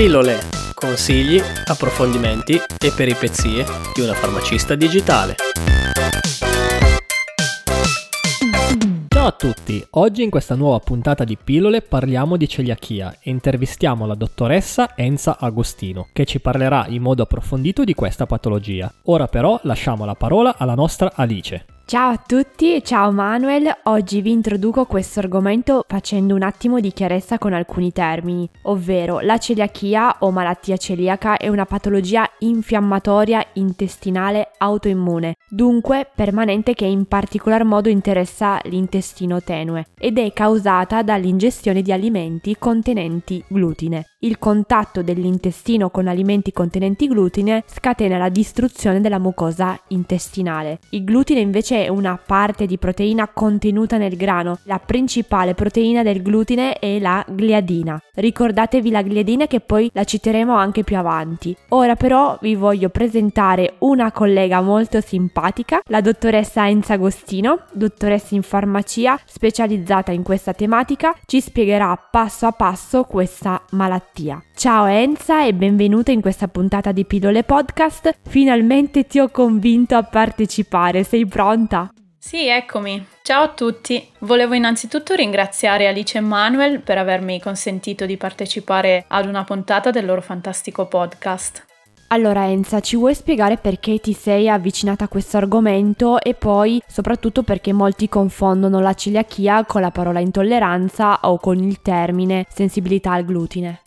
Pillole, consigli, approfondimenti e peripezie di una farmacista digitale. Ciao a tutti, oggi in questa nuova puntata di Pillole parliamo di celiachia e intervistiamo la dottoressa Enza Agostino che ci parlerà in modo approfondito di questa patologia. Ora però lasciamo la parola alla nostra Alice. Ciao a tutti, ciao Manuel, oggi vi introduco questo argomento facendo un attimo di chiarezza con alcuni termini, ovvero la celiachia o malattia celiaca è una patologia infiammatoria intestinale autoimmune, dunque permanente che in particolar modo interessa l'intestino tenue ed è causata dall'ingestione di alimenti contenenti glutine. Il contatto dell'intestino con alimenti contenenti glutine scatena la distruzione della mucosa intestinale. Il glutine invece è una parte di proteina contenuta nel grano. La principale proteina del glutine è la gliadina. Ricordatevi la gliadina che poi la citeremo anche più avanti. Ora però vi voglio presentare una collega molto simpatica, la dottoressa Enza Agostino, dottoressa in farmacia specializzata in questa tematica, ci spiegherà passo a passo questa malattia. Ciao Enza e benvenuta in questa puntata di Pillole Podcast. Finalmente ti ho convinto a partecipare, sei pronta? Sì, eccomi. Ciao a tutti. Volevo innanzitutto ringraziare Alice e Manuel per avermi consentito di partecipare ad una puntata del loro fantastico podcast. Allora Enza, ci vuoi spiegare perché ti sei avvicinata a questo argomento e poi soprattutto perché molti confondono la celiachia con la parola intolleranza o con il termine sensibilità al glutine?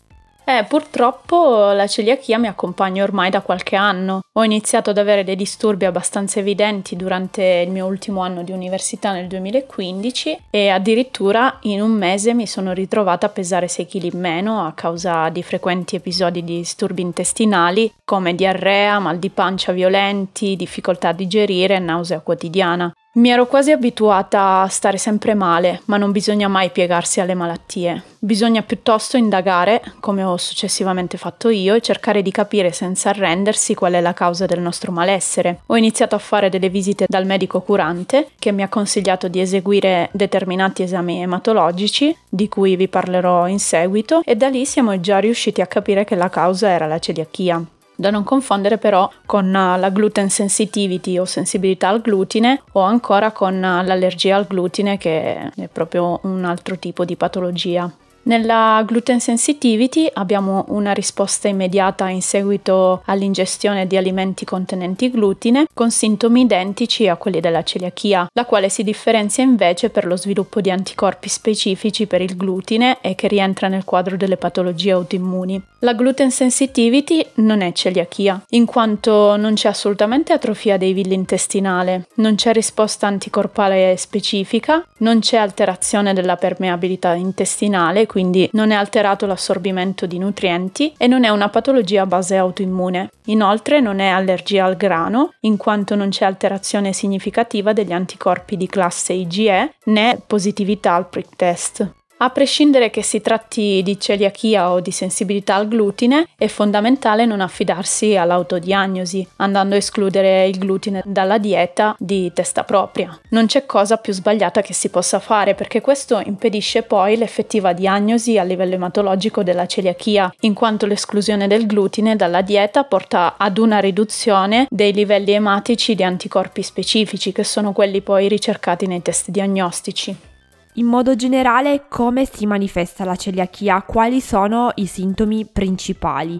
Eh, purtroppo la celiachia mi accompagna ormai da qualche anno. Ho iniziato ad avere dei disturbi abbastanza evidenti durante il mio ultimo anno di università nel 2015 e addirittura in un mese mi sono ritrovata a pesare 6 kg in meno a causa di frequenti episodi di disturbi intestinali come diarrea, mal di pancia violenti, difficoltà a digerire e nausea quotidiana. Mi ero quasi abituata a stare sempre male, ma non bisogna mai piegarsi alle malattie. Bisogna piuttosto indagare, come ho successivamente fatto io, e cercare di capire senza arrendersi qual è la causa del nostro malessere. Ho iniziato a fare delle visite dal medico curante, che mi ha consigliato di eseguire determinati esami ematologici, di cui vi parlerò in seguito, e da lì siamo già riusciti a capire che la causa era la celiachia da non confondere però con uh, la gluten sensitivity o sensibilità al glutine o ancora con uh, l'allergia al glutine che è proprio un altro tipo di patologia. Nella gluten sensitivity abbiamo una risposta immediata in seguito all'ingestione di alimenti contenenti glutine con sintomi identici a quelli della celiachia, la quale si differenzia invece per lo sviluppo di anticorpi specifici per il glutine e che rientra nel quadro delle patologie autoimmuni. La gluten sensitivity non è celiachia, in quanto non c'è assolutamente atrofia dei villi intestinale, non c'è risposta anticorpale specifica, non c'è alterazione della permeabilità intestinale, quindi non è alterato l'assorbimento di nutrienti e non è una patologia a base autoimmune. Inoltre non è allergia al grano, in quanto non c'è alterazione significativa degli anticorpi di classe IgE né positività al prick test. A prescindere che si tratti di celiachia o di sensibilità al glutine, è fondamentale non affidarsi all'autodiagnosi, andando a escludere il glutine dalla dieta di testa propria. Non c'è cosa più sbagliata che si possa fare perché questo impedisce poi l'effettiva diagnosi a livello ematologico della celiachia, in quanto l'esclusione del glutine dalla dieta porta ad una riduzione dei livelli ematici di anticorpi specifici, che sono quelli poi ricercati nei test diagnostici. In modo generale, come si manifesta la celiachia? Quali sono i sintomi principali?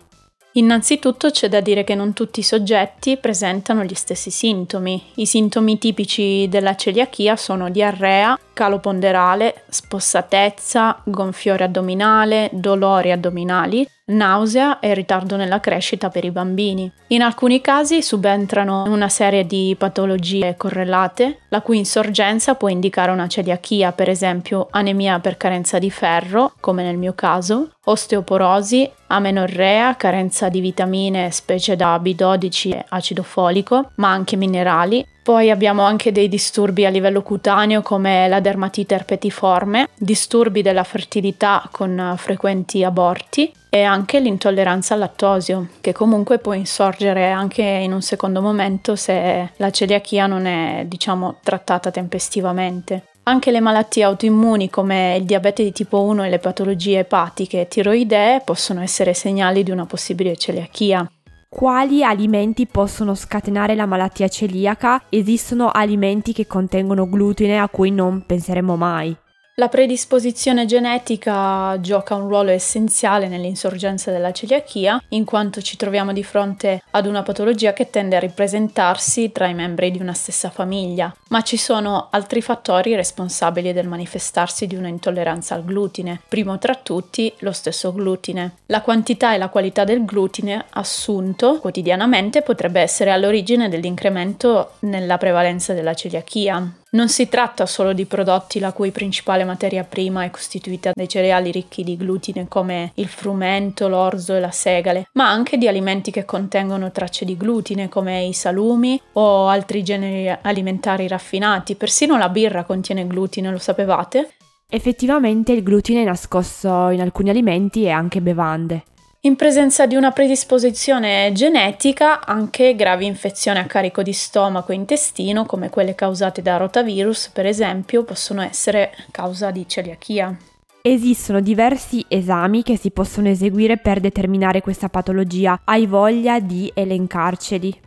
Innanzitutto c'è da dire che non tutti i soggetti presentano gli stessi sintomi. I sintomi tipici della celiachia sono diarrea, calo ponderale, spossatezza, gonfiore addominale, dolori addominali, nausea e ritardo nella crescita per i bambini. In alcuni casi subentrano una serie di patologie correlate, la cui insorgenza può indicare una celiachia, per esempio anemia per carenza di ferro, come nel mio caso, osteoporosi, amenorrea, carenza di vitamine, specie da B12 e acido folico, ma anche minerali, poi abbiamo anche dei disturbi a livello cutaneo come la dermatite erpetiforme, disturbi della fertilità con frequenti aborti e anche l'intolleranza al lattosio, che comunque può insorgere anche in un secondo momento se la celiachia non è, diciamo, trattata tempestivamente. Anche le malattie autoimmuni come il diabete di tipo 1 e le patologie epatiche e tiroidee possono essere segnali di una possibile celiachia. Quali alimenti possono scatenare la malattia celiaca? Esistono alimenti che contengono glutine a cui non penseremmo mai. La predisposizione genetica gioca un ruolo essenziale nell'insorgenza della celiachia, in quanto ci troviamo di fronte ad una patologia che tende a ripresentarsi tra i membri di una stessa famiglia, ma ci sono altri fattori responsabili del manifestarsi di una intolleranza al glutine, primo tra tutti lo stesso glutine. La quantità e la qualità del glutine assunto quotidianamente potrebbe essere all'origine dell'incremento nella prevalenza della celiachia. Non si tratta solo di prodotti la cui principale materia prima è costituita dai cereali ricchi di glutine come il frumento, l'orzo e la segale, ma anche di alimenti che contengono tracce di glutine come i salumi o altri generi alimentari raffinati. Persino la birra contiene glutine, lo sapevate? Effettivamente il glutine è nascosto in alcuni alimenti e anche bevande. In presenza di una predisposizione genetica, anche gravi infezioni a carico di stomaco e intestino, come quelle causate da rotavirus, per esempio, possono essere causa di celiachia. Esistono diversi esami che si possono eseguire per determinare questa patologia. Hai voglia di elencarceli?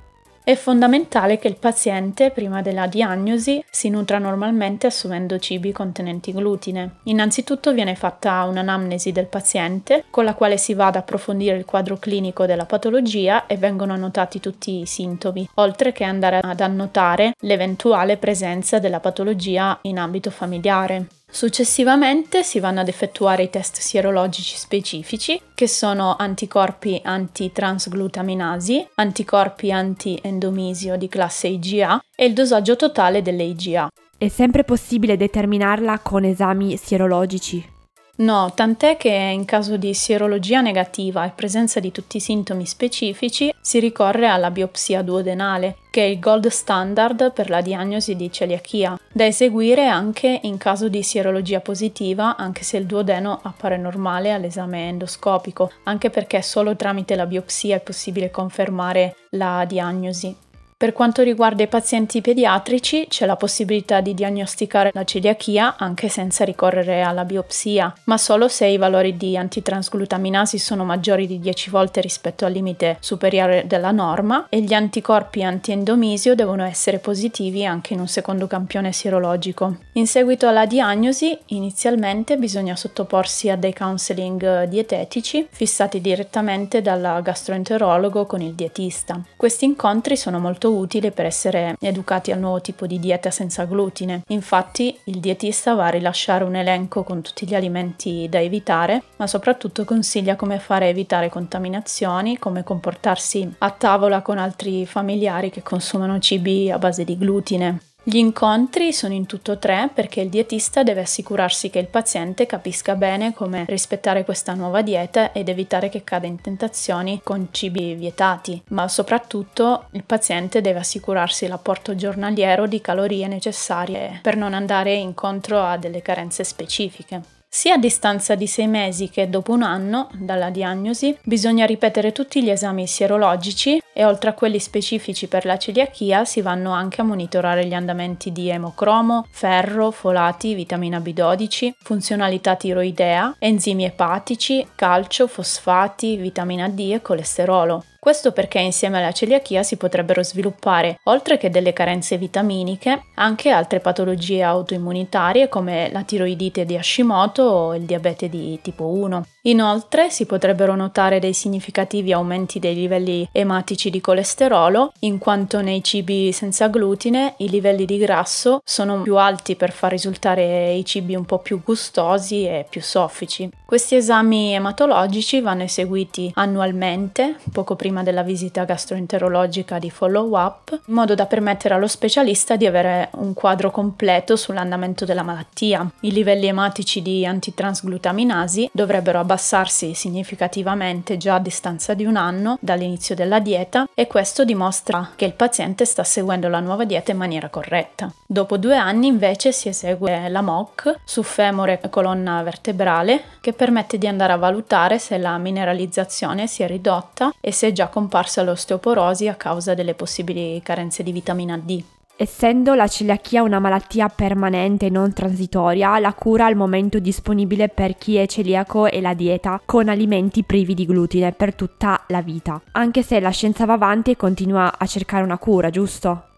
È fondamentale che il paziente, prima della diagnosi, si nutra normalmente assumendo cibi contenenti glutine. Innanzitutto viene fatta un'anamnesi del paziente, con la quale si va ad approfondire il quadro clinico della patologia e vengono annotati tutti i sintomi, oltre che andare ad annotare l'eventuale presenza della patologia in ambito familiare. Successivamente si vanno ad effettuare i test sierologici specifici, che sono anticorpi antitransglutaminasi, anticorpi anti-endomisio di classe IgA e il dosaggio totale delle IgA. È sempre possibile determinarla con esami sierologici? No, tant'è che in caso di sierologia negativa e presenza di tutti i sintomi specifici si ricorre alla biopsia duodenale, che è il gold standard per la diagnosi di celiachia, da eseguire anche in caso di sierologia positiva, anche se il duodeno appare normale all'esame endoscopico, anche perché solo tramite la biopsia è possibile confermare la diagnosi. Per quanto riguarda i pazienti pediatrici c'è la possibilità di diagnosticare la celiachia anche senza ricorrere alla biopsia, ma solo se i valori di antitransglutaminasi sono maggiori di 10 volte rispetto al limite superiore della norma e gli anticorpi antiendomisio devono essere positivi anche in un secondo campione sierologico. In seguito alla diagnosi, inizialmente bisogna sottoporsi a dei counseling dietetici fissati direttamente dal gastroenterologo con il dietista. Questi incontri sono molto molto utile per essere educati al nuovo tipo di dieta senza glutine. Infatti il dietista va a rilasciare un elenco con tutti gli alimenti da evitare, ma soprattutto consiglia come fare evitare contaminazioni, come comportarsi a tavola con altri familiari che consumano cibi a base di glutine. Gli incontri sono in tutto tre perché il dietista deve assicurarsi che il paziente capisca bene come rispettare questa nuova dieta ed evitare che cada in tentazioni con cibi vietati, ma soprattutto il paziente deve assicurarsi l'apporto giornaliero di calorie necessarie per non andare incontro a delle carenze specifiche. Sia a distanza di sei mesi che dopo un anno dalla diagnosi bisogna ripetere tutti gli esami sierologici e oltre a quelli specifici per la celiachia si vanno anche a monitorare gli andamenti di emocromo, ferro, folati, vitamina B12, funzionalità tiroidea, enzimi epatici, calcio, fosfati, vitamina D e colesterolo. Questo perché insieme alla celiachia si potrebbero sviluppare, oltre che delle carenze vitaminiche, anche altre patologie autoimmunitarie come la tiroidite di Hashimoto o il diabete di tipo 1. Inoltre si potrebbero notare dei significativi aumenti dei livelli ematici di colesterolo, in quanto nei cibi senza glutine i livelli di grasso sono più alti per far risultare i cibi un po' più gustosi e più soffici. Questi esami ematologici vanno eseguiti annualmente, poco prima della visita gastroenterologica di follow-up, in modo da permettere allo specialista di avere un quadro completo sull'andamento della malattia. I livelli ematici di antitransglutaminasi dovrebbero abbassarsi significativamente già a distanza di un anno dall'inizio della dieta e questo dimostra che il paziente sta seguendo la nuova dieta in maniera corretta. Dopo due anni invece si esegue la MOC su femore e colonna vertebrale che permette di andare a valutare se la mineralizzazione si è ridotta e se è già comparsa l'osteoporosi a causa delle possibili carenze di vitamina D. Essendo la celiachia una malattia permanente e non transitoria, la cura al momento disponibile per chi è celiaco è la dieta con alimenti privi di glutine per tutta la vita. Anche se la scienza va avanti e continua a cercare una cura, giusto?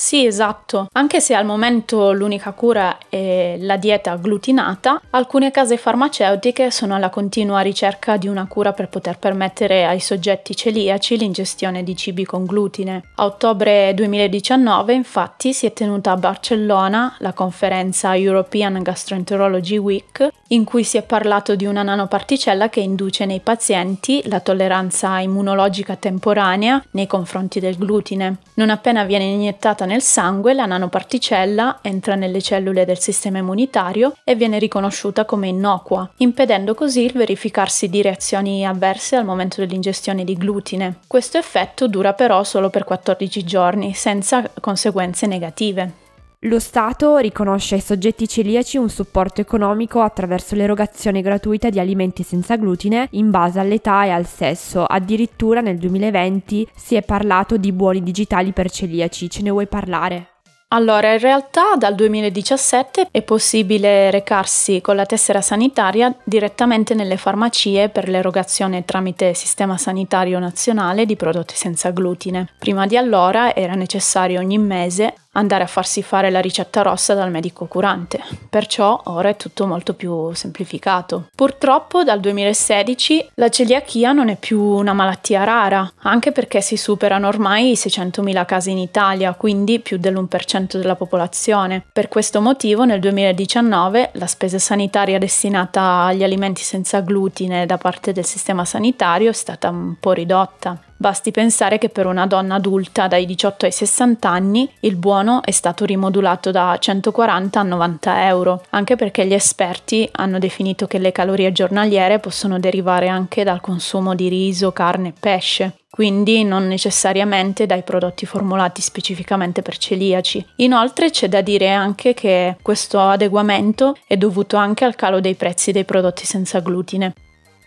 Sì, esatto. Anche se al momento l'unica cura è la dieta glutinata, alcune case farmaceutiche sono alla continua ricerca di una cura per poter permettere ai soggetti celiaci l'ingestione di cibi con glutine. A ottobre 2019, infatti, si è tenuta a Barcellona la conferenza European Gastroenterology Week, in cui si è parlato di una nanoparticella che induce nei pazienti la tolleranza immunologica temporanea nei confronti del glutine. Non appena viene iniettata nel sangue, la nanoparticella entra nelle cellule del sistema immunitario e viene riconosciuta come innocua, impedendo così il verificarsi di reazioni avverse al momento dell'ingestione di glutine. Questo effetto dura però solo per 14 giorni, senza conseguenze negative. Lo Stato riconosce ai soggetti celiaci un supporto economico attraverso l'erogazione gratuita di alimenti senza glutine in base all'età e al sesso. Addirittura nel 2020 si è parlato di buoni digitali per celiaci. Ce ne vuoi parlare? Allora, in realtà dal 2017 è possibile recarsi con la tessera sanitaria direttamente nelle farmacie per l'erogazione tramite Sistema Sanitario Nazionale di prodotti senza glutine. Prima di allora era necessario ogni mese andare a farsi fare la ricetta rossa dal medico curante, perciò ora è tutto molto più semplificato. Purtroppo dal 2016 la celiachia non è più una malattia rara, anche perché si superano ormai i 600.000 casi in Italia, quindi più dell'1% della popolazione. Per questo motivo nel 2019 la spesa sanitaria destinata agli alimenti senza glutine da parte del sistema sanitario è stata un po' ridotta. Basti pensare che per una donna adulta dai 18 ai 60 anni il buono è stato rimodulato da 140 a 90 euro, anche perché gli esperti hanno definito che le calorie giornaliere possono derivare anche dal consumo di riso, carne e pesce quindi non necessariamente dai prodotti formulati specificamente per celiaci. Inoltre c'è da dire anche che questo adeguamento è dovuto anche al calo dei prezzi dei prodotti senza glutine.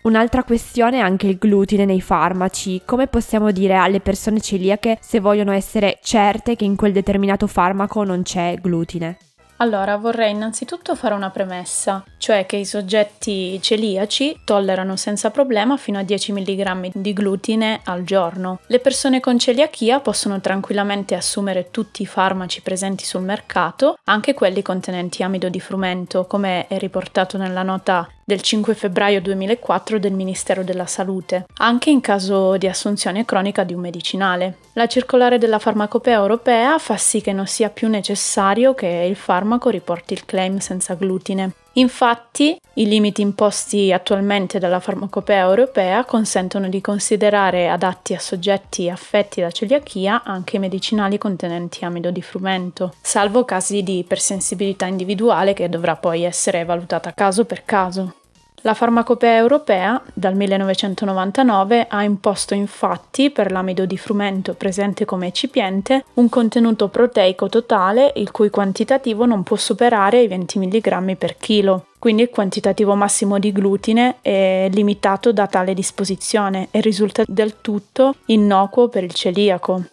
Un'altra questione è anche il glutine nei farmaci. Come possiamo dire alle persone celiache se vogliono essere certe che in quel determinato farmaco non c'è glutine? Allora, vorrei innanzitutto fare una premessa, cioè che i soggetti celiaci tollerano senza problema fino a 10 mg di glutine al giorno. Le persone con celiachia possono tranquillamente assumere tutti i farmaci presenti sul mercato, anche quelli contenenti amido di frumento, come è riportato nella nota del 5 febbraio 2004 del Ministero della Salute, anche in caso di assunzione cronica di un medicinale. La circolare della farmacopea europea fa sì che non sia più necessario che il farmaco riporti il claim senza glutine. Infatti, i limiti imposti attualmente dalla farmacopea europea consentono di considerare adatti a soggetti affetti da celiachia anche medicinali contenenti amido di frumento, salvo casi di ipersensibilità individuale che dovrà poi essere valutata caso per caso. La farmacopea europea dal 1999 ha imposto infatti per l'amido di frumento presente come eccipiente un contenuto proteico totale il cui quantitativo non può superare i 20 mg per chilo. Quindi il quantitativo massimo di glutine è limitato da tale disposizione e risulta del tutto innocuo per il celiaco.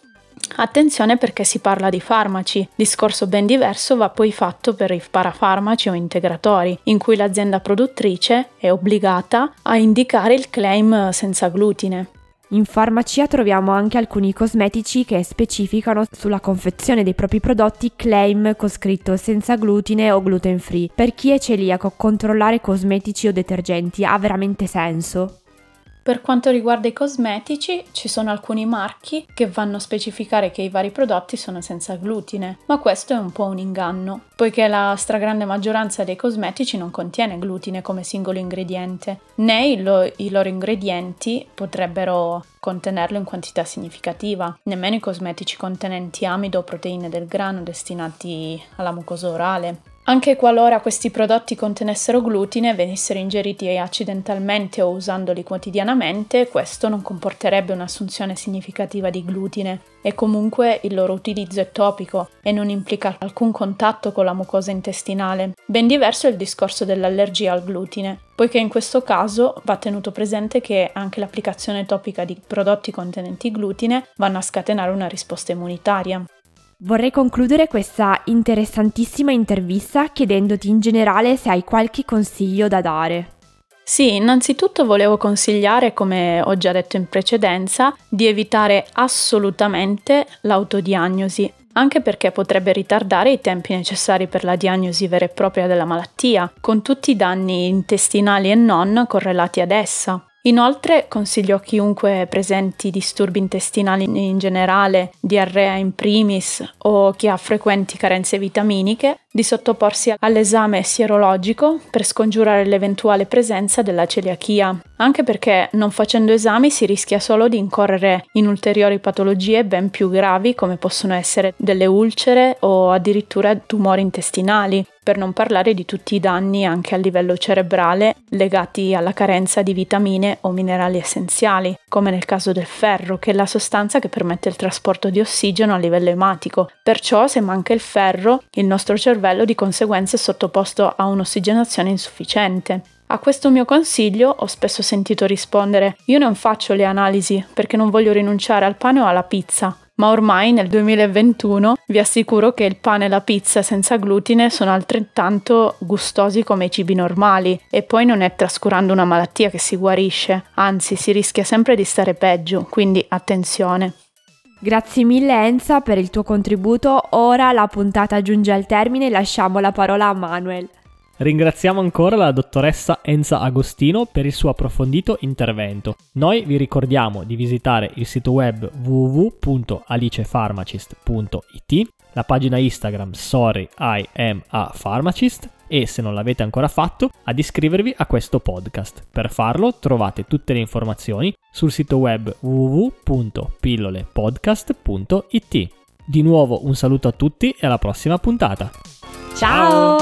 Attenzione perché si parla di farmaci, discorso ben diverso va poi fatto per i parafarmaci o integratori, in cui l'azienda produttrice è obbligata a indicare il claim senza glutine. In farmacia troviamo anche alcuni cosmetici che specificano sulla confezione dei propri prodotti claim con scritto senza glutine o gluten free. Per chi è celiaco, controllare cosmetici o detergenti ha veramente senso? Per quanto riguarda i cosmetici, ci sono alcuni marchi che vanno a specificare che i vari prodotti sono senza glutine, ma questo è un po' un inganno, poiché la stragrande maggioranza dei cosmetici non contiene glutine come singolo ingrediente, né lo- i loro ingredienti potrebbero contenerlo in quantità significativa, nemmeno i cosmetici contenenti amido o proteine del grano destinati alla mucosa orale. Anche qualora questi prodotti contenessero glutine e venissero ingeriti accidentalmente o usandoli quotidianamente, questo non comporterebbe un'assunzione significativa di glutine e comunque il loro utilizzo è topico e non implica alcun contatto con la mucosa intestinale. Ben diverso è il discorso dell'allergia al glutine, poiché in questo caso va tenuto presente che anche l'applicazione topica di prodotti contenenti glutine vanno a scatenare una risposta immunitaria. Vorrei concludere questa interessantissima intervista chiedendoti in generale se hai qualche consiglio da dare. Sì, innanzitutto volevo consigliare, come ho già detto in precedenza, di evitare assolutamente l'autodiagnosi, anche perché potrebbe ritardare i tempi necessari per la diagnosi vera e propria della malattia, con tutti i danni intestinali e non correlati ad essa. Inoltre consiglio a chiunque presenti disturbi intestinali in generale, diarrea in primis o chi ha frequenti carenze vitaminiche di sottoporsi all'esame sierologico per scongiurare l'eventuale presenza della celiachia, anche perché non facendo esami si rischia solo di incorrere in ulteriori patologie ben più gravi come possono essere delle ulcere o addirittura tumori intestinali, per non parlare di tutti i danni anche a livello cerebrale legati alla carenza di vitamine o minerali essenziali, come nel caso del ferro, che è la sostanza che permette il trasporto di ossigeno a livello ematico. Perciò se manca il ferro, il nostro cervello cervello di conseguenza è sottoposto a un'ossigenazione insufficiente. A questo mio consiglio ho spesso sentito rispondere io non faccio le analisi perché non voglio rinunciare al pane o alla pizza, ma ormai nel 2021 vi assicuro che il pane e la pizza senza glutine sono altrettanto gustosi come i cibi normali e poi non è trascurando una malattia che si guarisce, anzi si rischia sempre di stare peggio, quindi attenzione. Grazie mille Enza per il tuo contributo. Ora la puntata giunge al termine e lasciamo la parola a Manuel. Ringraziamo ancora la dottoressa Enza Agostino per il suo approfondito intervento. Noi vi ricordiamo di visitare il sito web www.alicepharmacist.it, la pagina Instagram Sorry I am a pharmacist e se non l'avete ancora fatto ad iscrivervi a questo podcast. Per farlo trovate tutte le informazioni sul sito web www.pillolepodcast.it. Di nuovo un saluto a tutti e alla prossima puntata. Ciao!